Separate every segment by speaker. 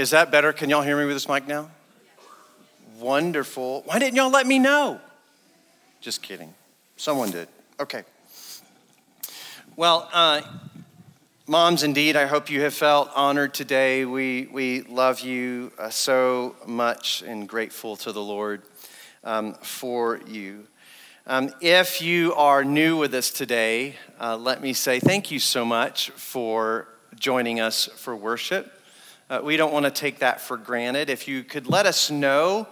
Speaker 1: Is that better? Can y'all hear me with this mic now? Wonderful. Why didn't y'all let me know? Just kidding. Someone did. Okay. Well, uh, moms, indeed, I hope you have felt honored today. We, we love you uh, so much and grateful to the Lord um, for you. Um, if you are new with us today, uh, let me say thank you so much for joining us for worship. Uh, we don't want to take that for granted. If you could let us know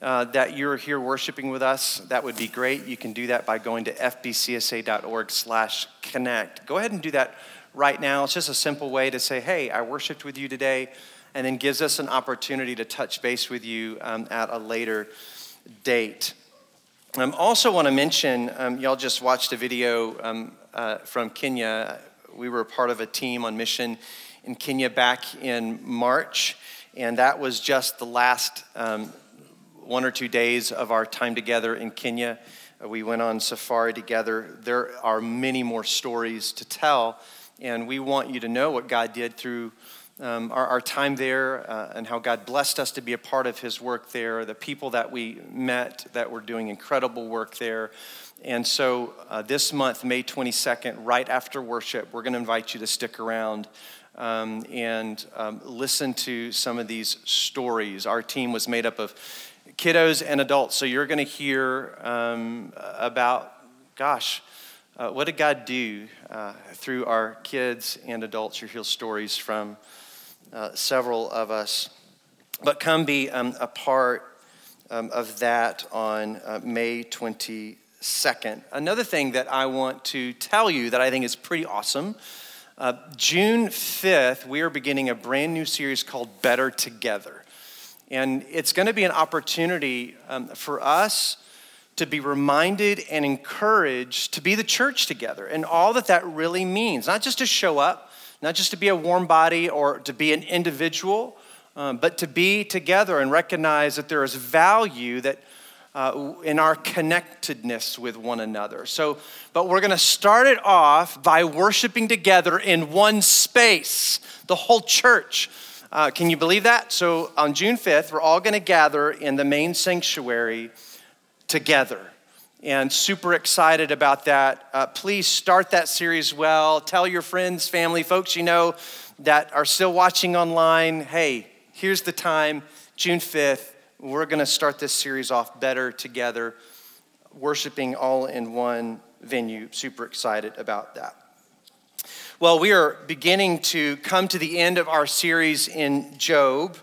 Speaker 1: uh, that you're here worshiping with us, that would be great. You can do that by going to fbcsa.org slash connect. Go ahead and do that right now. It's just a simple way to say, hey, I worshiped with you today, and then gives us an opportunity to touch base with you um, at a later date. I um, also want to mention, um, y'all just watched a video um, uh, from Kenya. We were part of a team on mission in Kenya back in March, and that was just the last um, one or two days of our time together in Kenya. Uh, we went on safari together. There are many more stories to tell, and we want you to know what God did through um, our, our, time there uh, and how God blessed us to be a part of His work there, the people that we met that were doing incredible work there. And so uh, this month, May 22nd, right after worship, we're going to invite you to stick around um, and um, listen to some of these stories. Our team was made up of kiddos and adults, so you're going to hear um, about, gosh, uh, what did God do uh, through our kids and adults? You'll hear stories from uh, several of us. But come be um, a part um, of that on uh, May 22nd. Another thing that I want to tell you that I think is pretty awesome uh, June 5th, we are beginning a brand new series called Better Together. And it's going to be an opportunity um, for us to be reminded and encouraged to be the church together and all that that really means. Not just to show up, not just to be a warm body or to be an individual, um, but to be together and recognize that there is value that uh, in our connectedness with one another. So, but we're going to start it off by worshiping together in one space, the whole church. Uh, can you believe that? So, on June 5th, we're all going to gather in the main sanctuary together. And super excited about that. Uh, please start that series well. Tell your friends, family, folks you know that are still watching online hey, here's the time, June 5th we're going to start this series off better together, worshiping all in one venue. Super excited about that. Well, we are beginning to come to the end of our series in Job.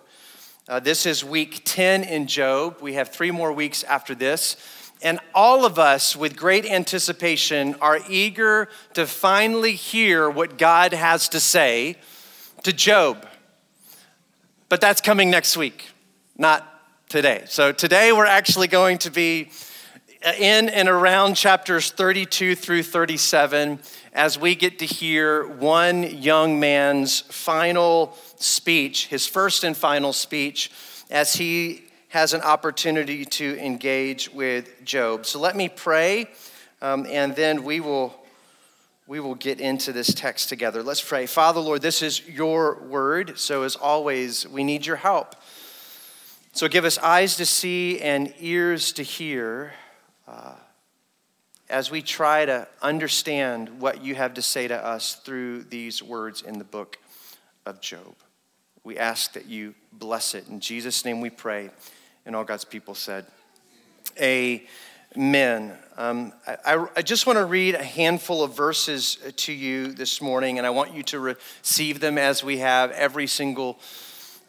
Speaker 1: Uh, this is week 10 in Job. We have three more weeks after this. And all of us, with great anticipation, are eager to finally hear what God has to say to Job. But that's coming next week, not today. So today we're actually going to be in and around chapters 32 through 37 as we get to hear one young man's final speech, his first and final speech, as he has an opportunity to engage with Job. So let me pray, um, and then we will. We will get into this text together. Let's pray. Father, Lord, this is your word. So, as always, we need your help. So give us eyes to see and ears to hear uh, as we try to understand what you have to say to us through these words in the book of Job. We ask that you bless it. In Jesus' name we pray. And all God's people said, Amen. Um, I, I, just want to read a handful of verses to you this morning, and I want you to receive them as we have every single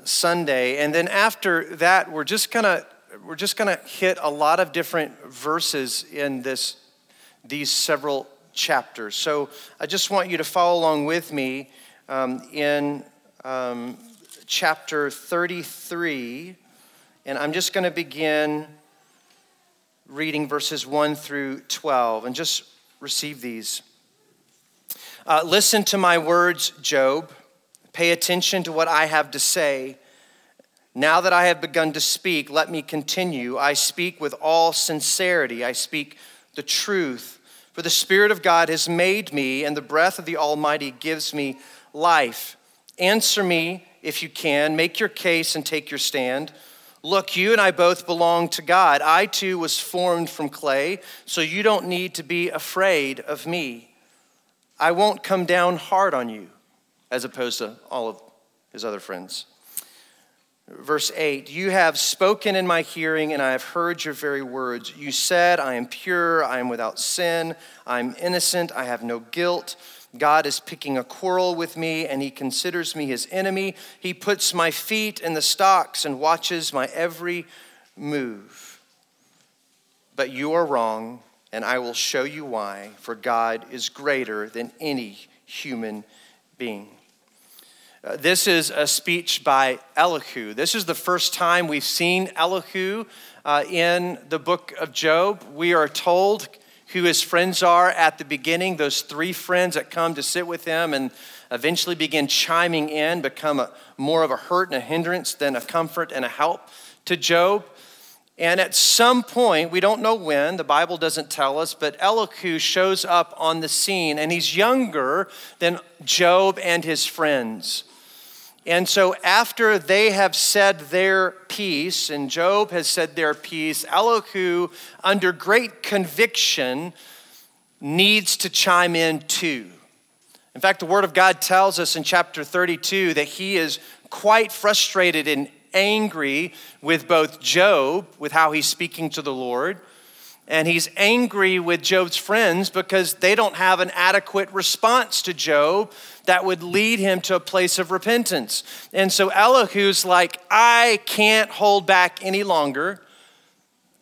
Speaker 1: Sunday. And then after that, we're just gonna we're just gonna hit a lot of different verses in this these several chapters. So I just want you to follow along with me um, in um, chapter 33, and I'm just going to begin reading verses 1 through 12 and just receive these. Uh, Listen to my words, Job. Pay attention to what I have to say. Now that I have begun to speak, let me continue. I speak with all sincerity. I speak the truth. For the Spirit of God has made me, and the breath of the Almighty gives me life. Answer me if you can. Make your case and take your stand. Look, you and I both belong to God. I too was formed from clay, so you don't need to be afraid of me. I won't come down hard on you, as opposed to all of his other friends. Verse 8 You have spoken in my hearing, and I have heard your very words. You said, I am pure, I am without sin, I am innocent, I have no guilt. God is picking a quarrel with me, and he considers me his enemy. He puts my feet in the stocks and watches my every move. But you are wrong, and I will show you why, for God is greater than any human being. Uh, this is a speech by Elihu. This is the first time we've seen Elihu uh, in the book of Job. We are told who his friends are at the beginning, those three friends that come to sit with him and eventually begin chiming in, become a, more of a hurt and a hindrance than a comfort and a help to Job. And at some point, we don't know when, the Bible doesn't tell us, but Elihu shows up on the scene, and he's younger than Job and his friends. And so, after they have said their piece, and Job has said their piece, Elihu, under great conviction, needs to chime in too. In fact, the Word of God tells us in chapter 32 that he is quite frustrated and angry with both Job, with how he's speaking to the Lord, and he's angry with Job's friends because they don't have an adequate response to Job that would lead him to a place of repentance. And so Elihu's like, I can't hold back any longer.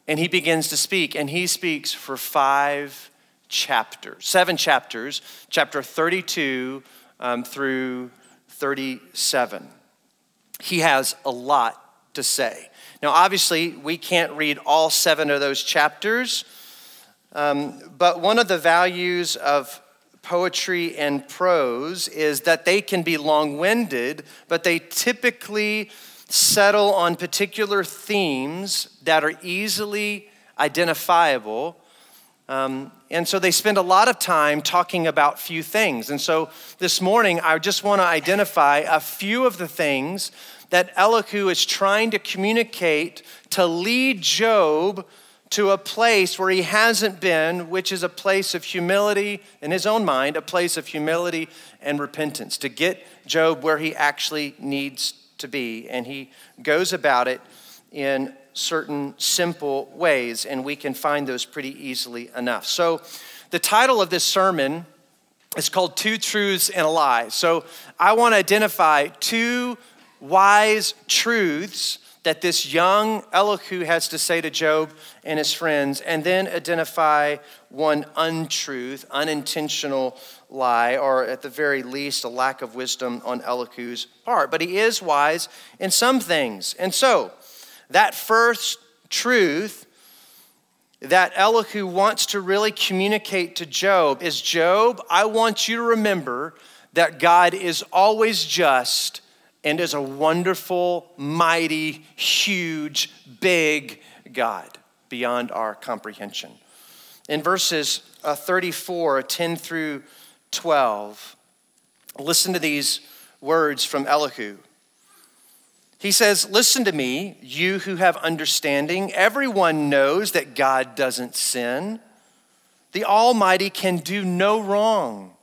Speaker 1: And he begins to speak, and he speaks for five chapters, seven chapters, chapter 32 um, through 37. He has a lot to say. Now, obviously, we can't read all seven of those chapters, um, but one of the values of poetry and prose is that they can be long winded, but they typically settle on particular themes that are easily identifiable. Um, and so they spend a lot of time talking about few things. And so this morning, I just want to identify a few of the things that Elihu is trying to communicate to lead Job to a place where he hasn't been, which is a place of humility in his own mind, a place of humility and repentance, to get Job where he actually needs to be. And he goes about it in certain simple ways, and we can find those pretty easily enough. So, the title of this sermon is called Two Truths and a Lie. So, I want to identify two wise truths that this young Elihu has to say to Job and his friends, and then identify one untruth, unintentional lie, or at the very least, a lack of wisdom on Elihu's part. But he is wise in some things. And so, that first truth that Elihu wants to really communicate to Job is Job, I want you to remember that God is always just and is a wonderful, mighty, huge, big God beyond our comprehension. In verses uh, 34, 10 through 12, listen to these words from Elihu. He says, Listen to me, you who have understanding. Everyone knows that God doesn't sin. The Almighty can do no wrong.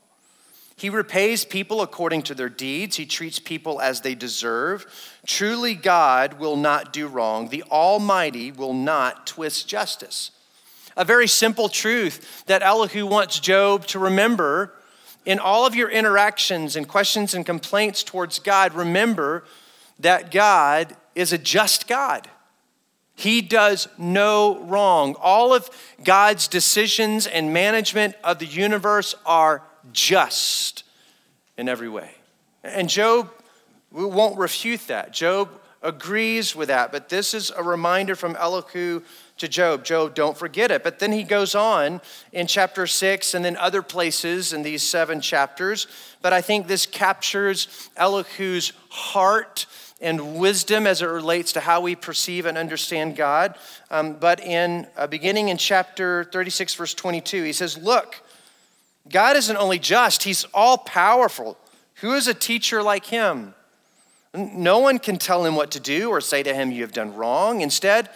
Speaker 1: He repays people according to their deeds. He treats people as they deserve. Truly, God will not do wrong. The Almighty will not twist justice. A very simple truth that Elihu wants Job to remember in all of your interactions and questions and complaints towards God. Remember that God is a just God. He does no wrong. All of God's decisions and management of the universe are just in every way. And Job won't refute that. Job agrees with that. But this is a reminder from Elihu to Job Job, don't forget it. But then he goes on in chapter six and then other places in these seven chapters. But I think this captures Elihu's heart and wisdom as it relates to how we perceive and understand God. Um, but in uh, beginning in chapter 36, verse 22, he says, Look, God isn't only just, He's all powerful. Who is a teacher like Him? No one can tell Him what to do or say to Him, You have done wrong. Instead,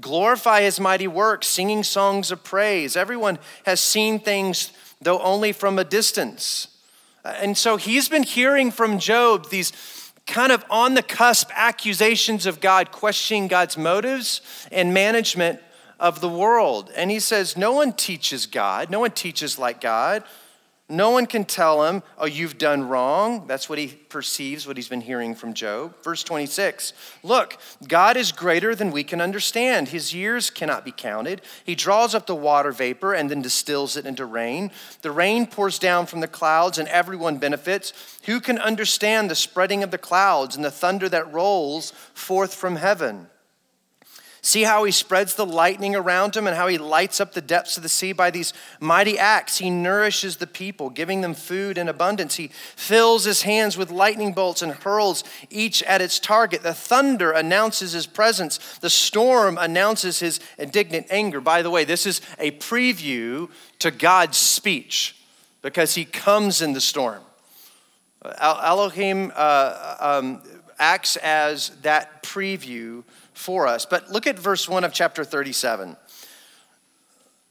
Speaker 1: glorify His mighty works, singing songs of praise. Everyone has seen things, though only from a distance. Uh, and so he's been hearing from Job these kind of on the cusp accusations of God, questioning God's motives and management of the world. And he says, No one teaches God, no one teaches like God. No one can tell him, Oh, you've done wrong. That's what he perceives, what he's been hearing from Job. Verse 26 Look, God is greater than we can understand. His years cannot be counted. He draws up the water vapor and then distills it into rain. The rain pours down from the clouds and everyone benefits. Who can understand the spreading of the clouds and the thunder that rolls forth from heaven? See how he spreads the lightning around him and how he lights up the depths of the sea by these mighty acts. He nourishes the people, giving them food in abundance. He fills his hands with lightning bolts and hurls each at its target. The thunder announces his presence, the storm announces his indignant anger. By the way, this is a preview to God's speech because he comes in the storm. Elihu uh, um, acts as that preview for us. But look at verse 1 of chapter 37.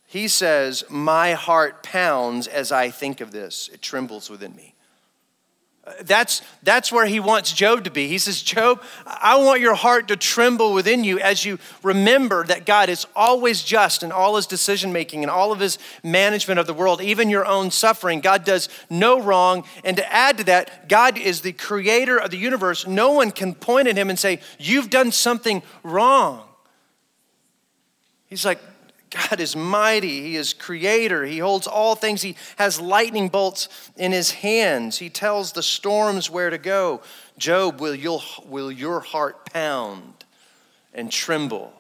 Speaker 1: He says, My heart pounds as I think of this, it trembles within me. That's, that's where he wants Job to be. He says, Job, I want your heart to tremble within you as you remember that God is always just in all his decision making and all of his management of the world, even your own suffering. God does no wrong. And to add to that, God is the creator of the universe. No one can point at him and say, You've done something wrong. He's like, God is mighty. He is creator. He holds all things. He has lightning bolts in his hands. He tells the storms where to go. Job, will, you will your heart pound and tremble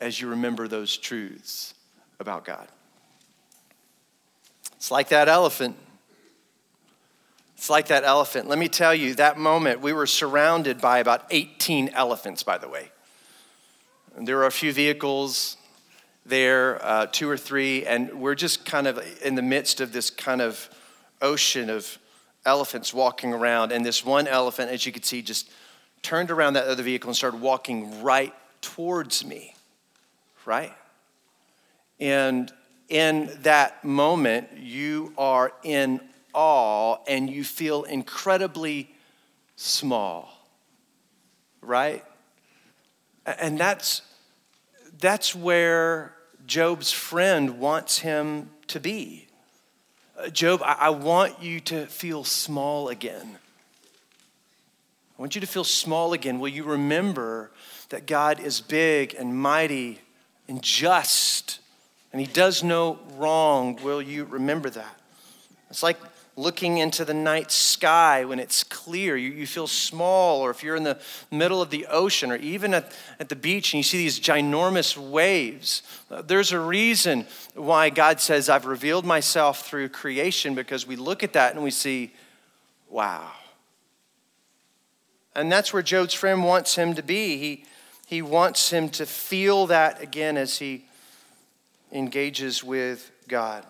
Speaker 1: as you remember those truths about God? It's like that elephant. It's like that elephant. Let me tell you, that moment, we were surrounded by about 18 elephants, by the way. And there were a few vehicles, there, uh, two or three, and we're just kind of in the midst of this kind of ocean of elephants walking around. And this one elephant, as you could see, just turned around that other vehicle and started walking right towards me, right? And in that moment, you are in awe and you feel incredibly small, right? And that's that's where Job's friend wants him to be. Uh, Job, I, I want you to feel small again. I want you to feel small again. Will you remember that God is big and mighty and just and he does no wrong? Will you remember that? It's like looking into the night sky when it's clear. You, you feel small, or if you're in the middle of the ocean, or even at, at the beach and you see these ginormous waves. Uh, there's a reason why God says, I've revealed myself through creation, because we look at that and we see, wow. And that's where Job's friend wants him to be. He, he wants him to feel that again as he engages with God.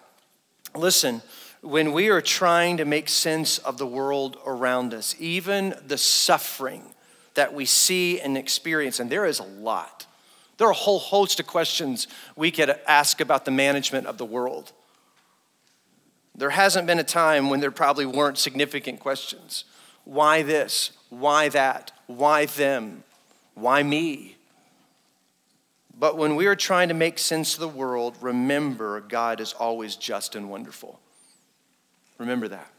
Speaker 1: Listen, when we are trying to make sense of the world around us, even the suffering that we see and experience, and there is a lot. There are a whole host of questions we could ask about the management of the world. There hasn't been a time when there probably weren't significant questions. Why this? Why that? Why them? Why me? But when we are trying to make sense of the world, remember God is always just and wonderful. Remember that,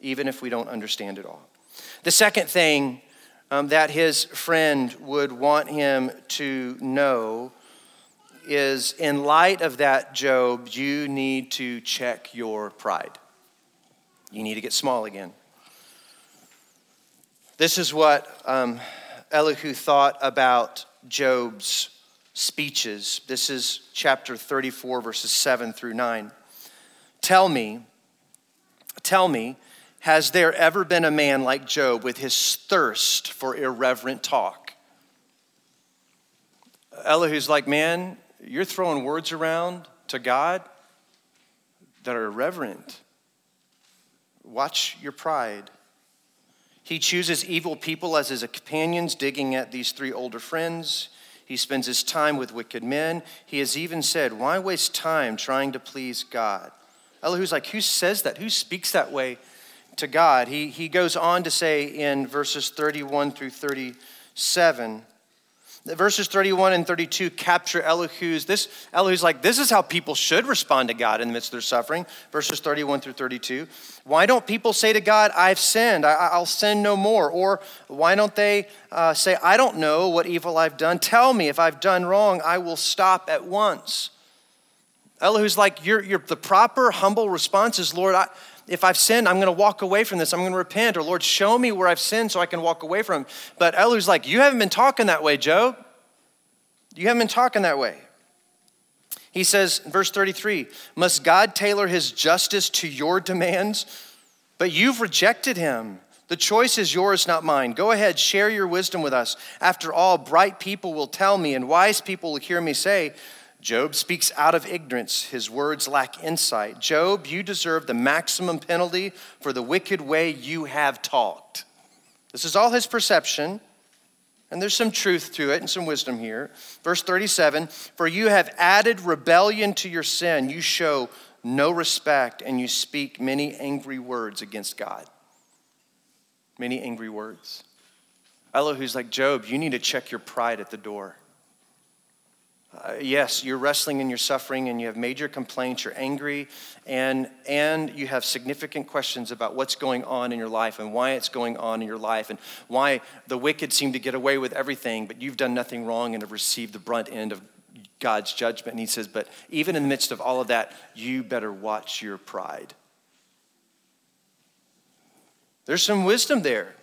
Speaker 1: even if we don't understand it all. The second thing um, that his friend would want him to know is in light of that, Job, you need to check your pride. You need to get small again. This is what um, Elihu thought about Job's speeches. This is chapter 34, verses 7 through 9. Tell me, tell me, has there ever been a man like Job with his thirst for irreverent talk? Elihu's like, man, you're throwing words around to God that are irreverent. Watch your pride. He chooses evil people as his companions, digging at these three older friends. He spends his time with wicked men. He has even said, Why waste time trying to please God? Elihu's like, Who says that? Who speaks that way to God? He, he goes on to say in verses 31 through 37 Verses 31 and 32 capture Elihu's. This Elihu's like, this is how people should respond to God in the midst of their suffering. Verses 31 through 32. Why don't people say to God, I've sinned, I, will sin no more? Or why don't they uh, say, I don't know what evil I've done? Tell me if I've done wrong, I will stop at once. Elihu's like, you're, you're, the proper humble response is, Lord, I, if I've sinned, I'm going to walk away from this. I'm going to repent. Or, Lord, show me where I've sinned so I can walk away from. But Elihu's like, You haven't been talking that way, Job. You haven't been talking that way. He says, verse 33 Must God tailor his justice to your demands? But you've rejected him. The choice is yours, not mine. Go ahead, share your wisdom with us. After all, bright people will tell me, and wise people will hear me say, Job speaks out of ignorance. His words lack insight. Job, you deserve the maximum penalty for the wicked way you have talked. This is all his perception, and there's some truth to it and some wisdom here. Verse 37 For you have added rebellion to your sin. You show no respect, and you speak many angry words against God. Many angry words. Elihu's like, Job, you need to check your pride at the door. Uh, yes, you're wrestling and you're suffering and you have major complaints, you're angry, and, and you have significant questions about what's going on in your life and why it's going on in your life and why the wicked seem to get away with everything, but you've done nothing wrong and have received the brunt end of God's judgment. And he says, But even in the midst of all of that, you better watch your pride. There's some wisdom there.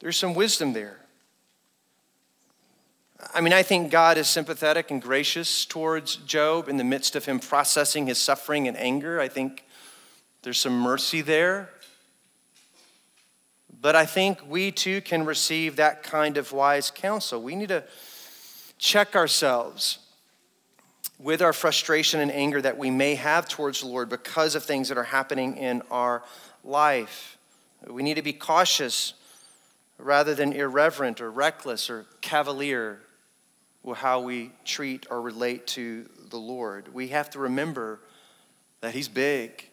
Speaker 1: There's some wisdom there. I mean, I think God is sympathetic and gracious towards Job in the midst of him processing his suffering and anger. I think there's some mercy there. But I think we too can receive that kind of wise counsel. We need to check ourselves with our frustration and anger that we may have towards the Lord because of things that are happening in our life. We need to be cautious rather than irreverent or reckless or cavalier how we treat or relate to the Lord. We have to remember that He's big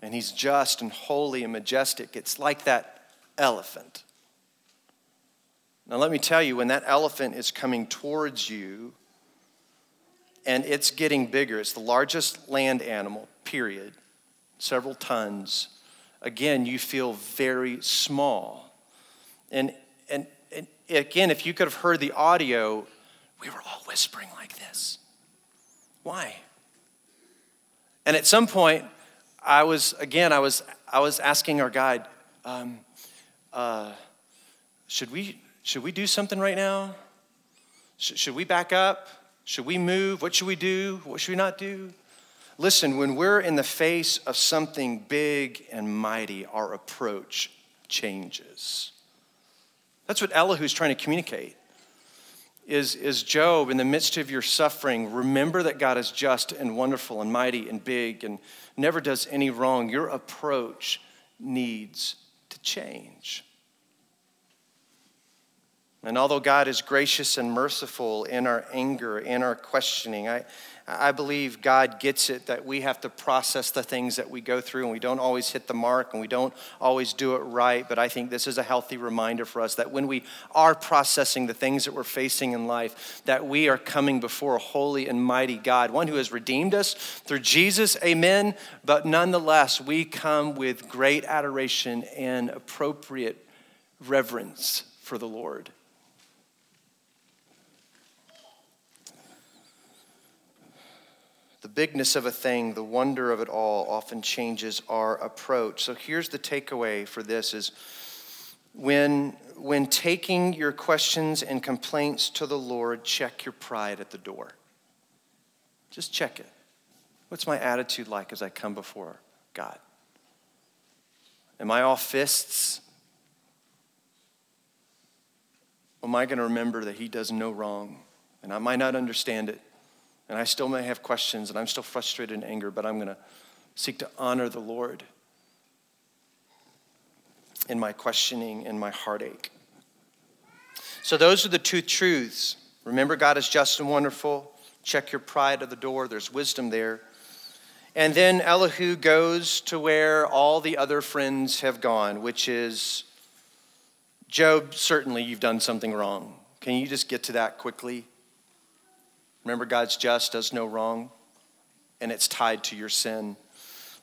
Speaker 1: and He's just and holy and majestic. It's like that elephant. Now, let me tell you, when that elephant is coming towards you and it's getting bigger, it's the largest land animal, period, several tons. Again, you feel very small. And, and, and again, if you could have heard the audio, we were all whispering like this. Why? And at some point, I was, again, I was, I was asking our guide, um, uh, should, we, should we do something right now? Sh- should we back up? Should we move? What should we do? What should we not do? Listen, when we're in the face of something big and mighty, our approach changes. That's what Elihu's trying to communicate is, is Job, in the midst of your suffering, remember that God is just and wonderful and mighty and big and never does any wrong. Your approach needs to change. And although God is gracious and merciful in our anger, in our questioning, I, I believe God gets it that we have to process the things that we go through and we don't always hit the mark and we don't always do it right. But I think this is a healthy reminder for us that when we are processing the things that we're facing in life, that we are coming before a holy and mighty God, one who has redeemed us through Jesus, amen. But nonetheless, we come with great adoration and appropriate reverence for the Lord. The bigness of a thing, the wonder of it all often changes our approach. So here's the takeaway for this is when when taking your questions and complaints to the Lord, check your pride at the door. Just check it. What's my attitude like as I come before God? Am I all fists? Am I going to remember that He does no wrong? And I might not understand it. And I still may have questions and I'm still frustrated and anger, but I'm going to seek to honor the Lord in my questioning and my heartache. So, those are the two truths. Remember, God is just and wonderful. Check your pride at the door, there's wisdom there. And then Elihu goes to where all the other friends have gone, which is Job, certainly you've done something wrong. Can you just get to that quickly? Remember, God's just, does no wrong, and it's tied to your sin.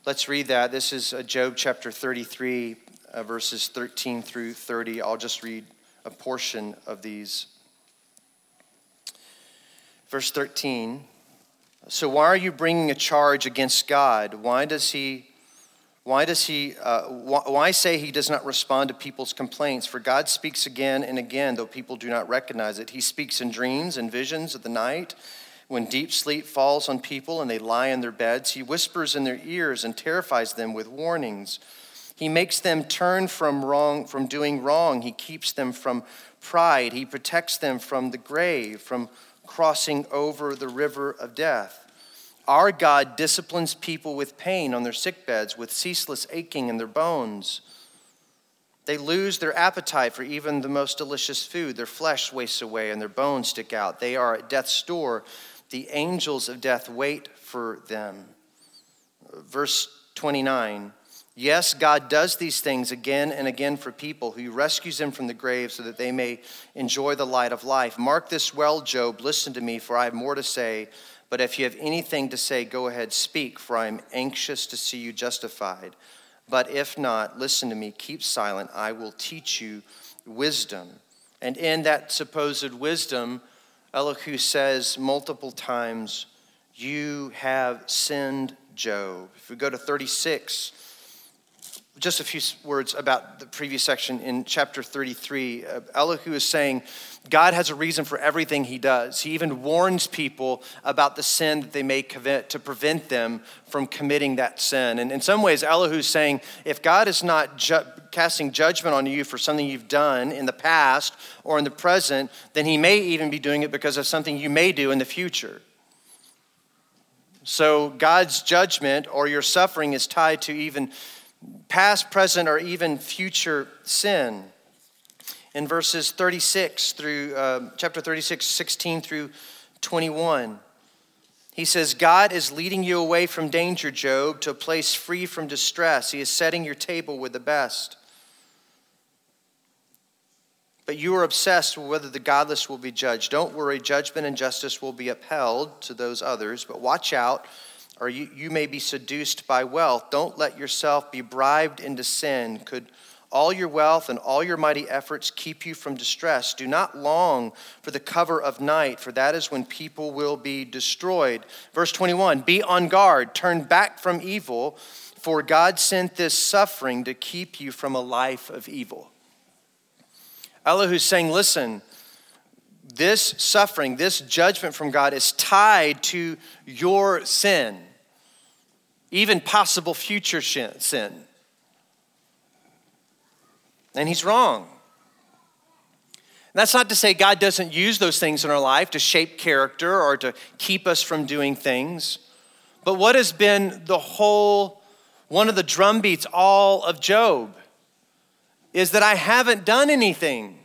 Speaker 1: Let's read that. This is uh, Job chapter 33, uh, verses 13 through 30. I'll just read a portion of these. Verse 13 So, why are you bringing a charge against God? Why does he why does he, uh, why say he does not respond to people's complaints? For God speaks again and again, though people do not recognize it. He speaks in dreams and visions of the night. When deep sleep falls on people and they lie in their beds, he whispers in their ears and terrifies them with warnings. He makes them turn from wrong, from doing wrong. He keeps them from pride. He protects them from the grave, from crossing over the river of death. Our God disciplines people with pain on their sick beds, with ceaseless aching in their bones. They lose their appetite for even the most delicious food. Their flesh wastes away and their bones stick out. They are at death's door. The angels of death wait for them. Verse 29 Yes, God does these things again and again for people who rescues them from the grave so that they may enjoy the light of life. Mark this well, Job. Listen to me, for I have more to say. But if you have anything to say, go ahead, speak, for I am anxious to see you justified. But if not, listen to me, keep silent. I will teach you wisdom. And in that supposed wisdom, Elihu says multiple times, You have sinned, Job. If we go to 36, just a few words about the previous section in chapter 33. Uh, Elihu is saying God has a reason for everything he does. He even warns people about the sin that they may commit to prevent them from committing that sin. And in some ways, Elihu is saying if God is not ju- casting judgment on you for something you've done in the past or in the present, then he may even be doing it because of something you may do in the future. So God's judgment or your suffering is tied to even past, present, or even future sin. In verses 36 through uh, chapter 36, 16 through 21, he says, God is leading you away from danger, Job, to a place free from distress. He is setting your table with the best. But you are obsessed with whether the godless will be judged. Don't worry, judgment and justice will be upheld to those others, but watch out or you, you may be seduced by wealth. Don't let yourself be bribed into sin. Could all your wealth and all your mighty efforts keep you from distress? Do not long for the cover of night, for that is when people will be destroyed. Verse 21 Be on guard, turn back from evil, for God sent this suffering to keep you from a life of evil. Elihu's saying, Listen, this suffering, this judgment from God is tied to your sin, even possible future sin. And he's wrong. That's not to say God doesn't use those things in our life to shape character or to keep us from doing things. But what has been the whole, one of the drumbeats all of Job is that I haven't done anything.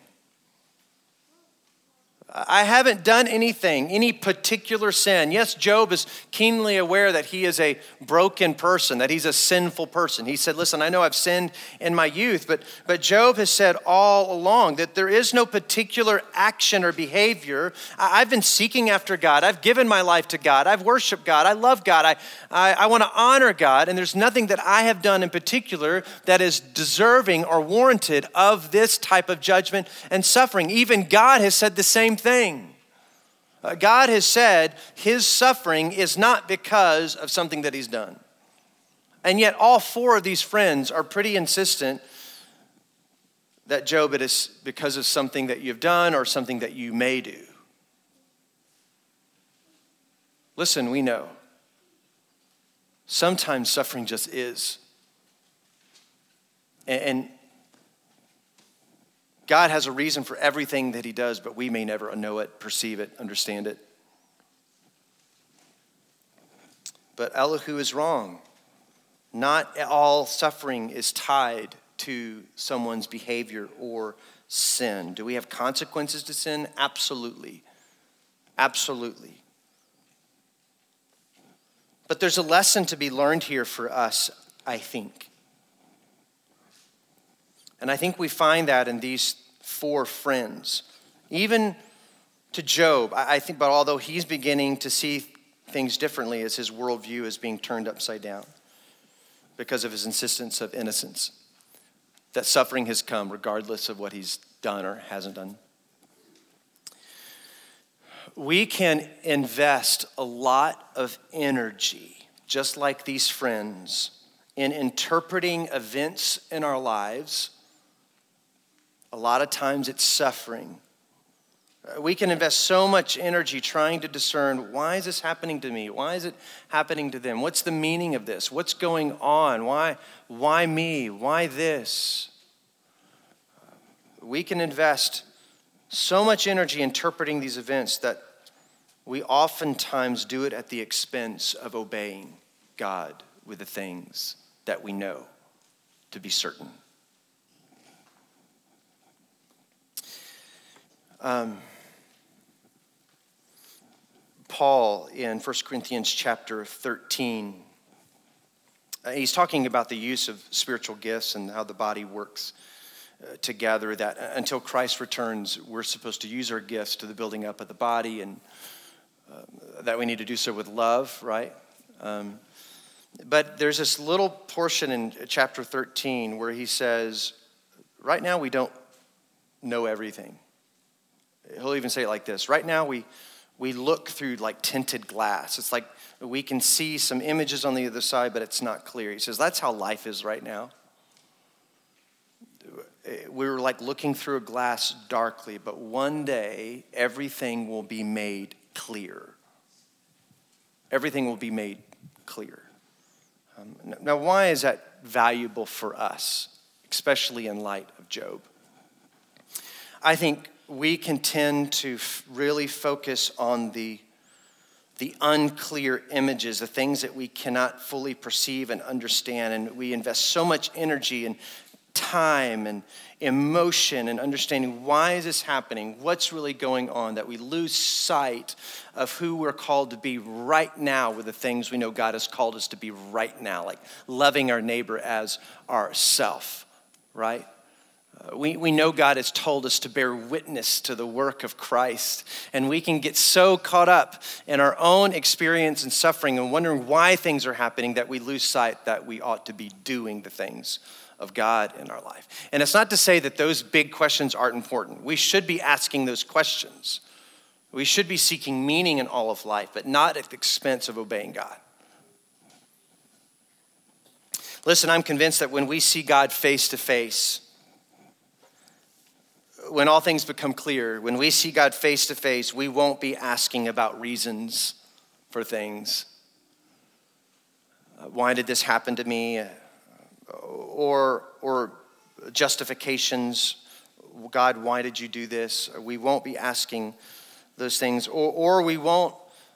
Speaker 1: I haven't done anything, any particular sin. Yes, Job is keenly aware that he is a broken person, that he's a sinful person. He said, Listen, I know I've sinned in my youth, but, but Job has said all along that there is no particular action or behavior. I've been seeking after God. I've given my life to God. I've worshiped God. I love God. I, I, I want to honor God. And there's nothing that I have done in particular that is deserving or warranted of this type of judgment and suffering. Even God has said the same thing. Uh, God has said his suffering is not because of something that he's done. And yet, all four of these friends are pretty insistent that Job, it is because of something that you've done or something that you may do. Listen, we know. Sometimes suffering just is. And God has a reason for everything that He does, but we may never know it, perceive it, understand it. But Elihu is wrong. Not all suffering is tied to someone's behavior or sin. Do we have consequences to sin? Absolutely. Absolutely. But there's a lesson to be learned here for us, I think. And I think we find that in these four friends. Even to Job, I think, but although he's beginning to see things differently as his worldview is being turned upside down because of his insistence of innocence, that suffering has come regardless of what he's done or hasn't done. We can invest a lot of energy, just like these friends, in interpreting events in our lives a lot of times it's suffering. Uh, we can invest so much energy trying to discern why is this happening to me? Why is it happening to them? What's the meaning of this? What's going on? Why, why me? Why this? We can invest so much energy interpreting these events that we oftentimes do it at the expense of obeying God with the things that we know to be certain. Um, Paul in 1 Corinthians chapter 13, uh, he's talking about the use of spiritual gifts and how the body works uh, together. That until Christ returns, we're supposed to use our gifts to the building up of the body, and uh, that we need to do so with love, right? Um, but there's this little portion in chapter 13 where he says, Right now we don't know everything he'll even say it like this. Right now we we look through like tinted glass. It's like we can see some images on the other side but it's not clear. He says that's how life is right now. We're like looking through a glass darkly but one day everything will be made clear. Everything will be made clear. Um, now why is that valuable for us especially in light of job? I think we can tend to f- really focus on the, the unclear images, the things that we cannot fully perceive and understand. And we invest so much energy and time and emotion and understanding why is this happening what's really going on that we lose sight of who we're called to be right now with the things we know god has called us to be right now like loving our neighbor as ourself right we, we know God has told us to bear witness to the work of Christ. And we can get so caught up in our own experience and suffering and wondering why things are happening that we lose sight that we ought to be doing the things of God in our life. And it's not to say that those big questions aren't important. We should be asking those questions. We should be seeking meaning in all of life, but not at the expense of obeying God. Listen, I'm convinced that when we see God face to face, when all things become clear, when we see God face to face, we won't be asking about reasons for things. Uh, why did this happen to me? Uh, or, or justifications. God, why did you do this? We won't be asking those things. Or, or we won't,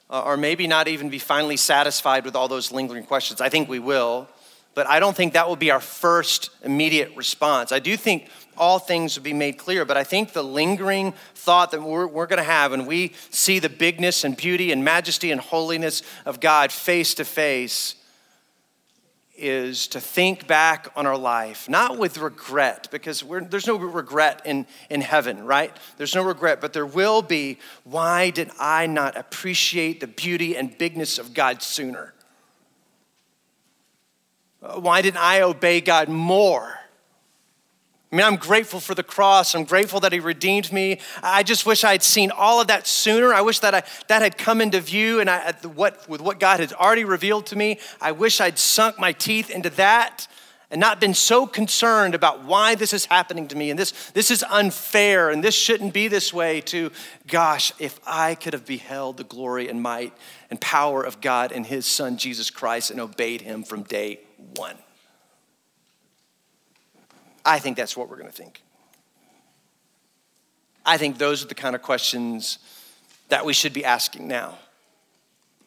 Speaker 1: uh, or maybe not even be finally satisfied with all those lingering questions. I think we will, but I don't think that will be our first immediate response. I do think all things will be made clear, but I think the lingering thought that we're, we're going to have when we see the bigness and beauty and majesty and holiness of God face to face is to think back on our life, not with regret, because there's no regret in, in heaven, right? There's no regret, but there will be why did I not appreciate the beauty and bigness of God sooner? Why didn't I obey God more? I mean, I'm grateful for the cross. I'm grateful that He redeemed me. I just wish I had seen all of that sooner. I wish that I, that had come into view and I, what, with what God had already revealed to me. I wish I'd sunk my teeth into that and not been so concerned about why this is happening to me and this, this is unfair and this shouldn't be this way to gosh if i could have beheld the glory and might and power of god and his son jesus christ and obeyed him from day one I think that's what we're going to think. I think those are the kind of questions that we should be asking now.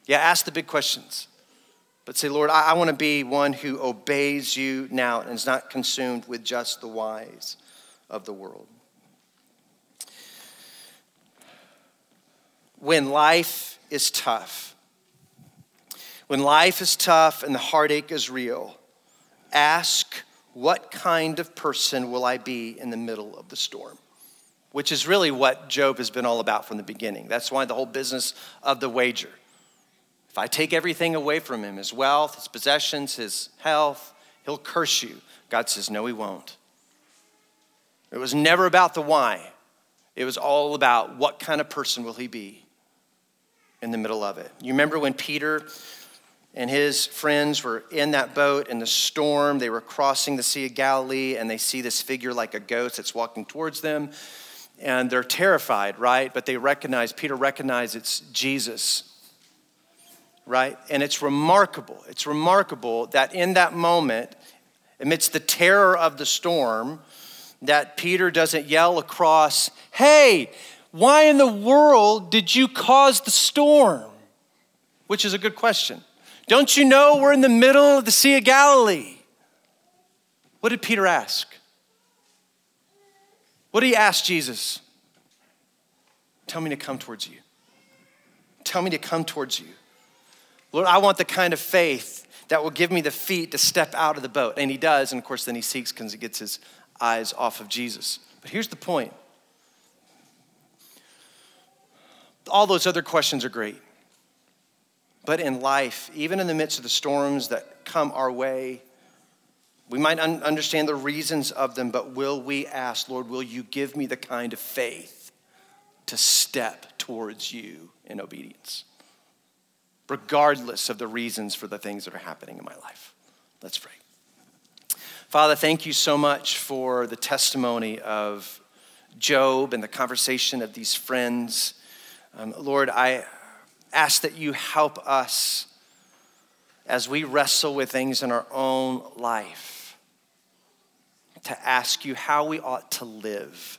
Speaker 1: Yeah, ask the big questions. But say, Lord, I, I want to be one who obeys you now and is not consumed with just the whys of the world. When life is tough, when life is tough and the heartache is real, ask what kind of person will I be in the middle of the storm? Which is really what Job has been all about from the beginning. That's why the whole business of the wager. If I take everything away from him, his wealth, his possessions, his health, he'll curse you. God says, No, he won't. It was never about the why, it was all about what kind of person will he be in the middle of it. You remember when Peter and his friends were in that boat in the storm. They were crossing the Sea of Galilee, and they see this figure like a ghost that's walking towards them. And they're terrified, right? But they recognize, Peter recognizes it's Jesus, right? And it's remarkable. It's remarkable that in that moment, amidst the terror of the storm, that Peter doesn't yell across, Hey, why in the world did you cause the storm? Which is a good question. Don't you know we're in the middle of the Sea of Galilee? What did Peter ask? What did he ask Jesus? Tell me to come towards you. Tell me to come towards you. Lord, I want the kind of faith that will give me the feet to step out of the boat. And he does, and of course, then he seeks because he gets his eyes off of Jesus. But here's the point all those other questions are great. But in life, even in the midst of the storms that come our way, we might un- understand the reasons of them, but will we ask, Lord, will you give me the kind of faith to step towards you in obedience, regardless of the reasons for the things that are happening in my life? Let's pray. Father, thank you so much for the testimony of Job and the conversation of these friends. Um, Lord, I ask that you help us as we wrestle with things in our own life to ask you how we ought to live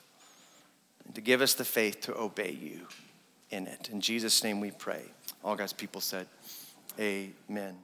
Speaker 1: and to give us the faith to obey you in it. In Jesus' name we pray. All God's people said, Amen.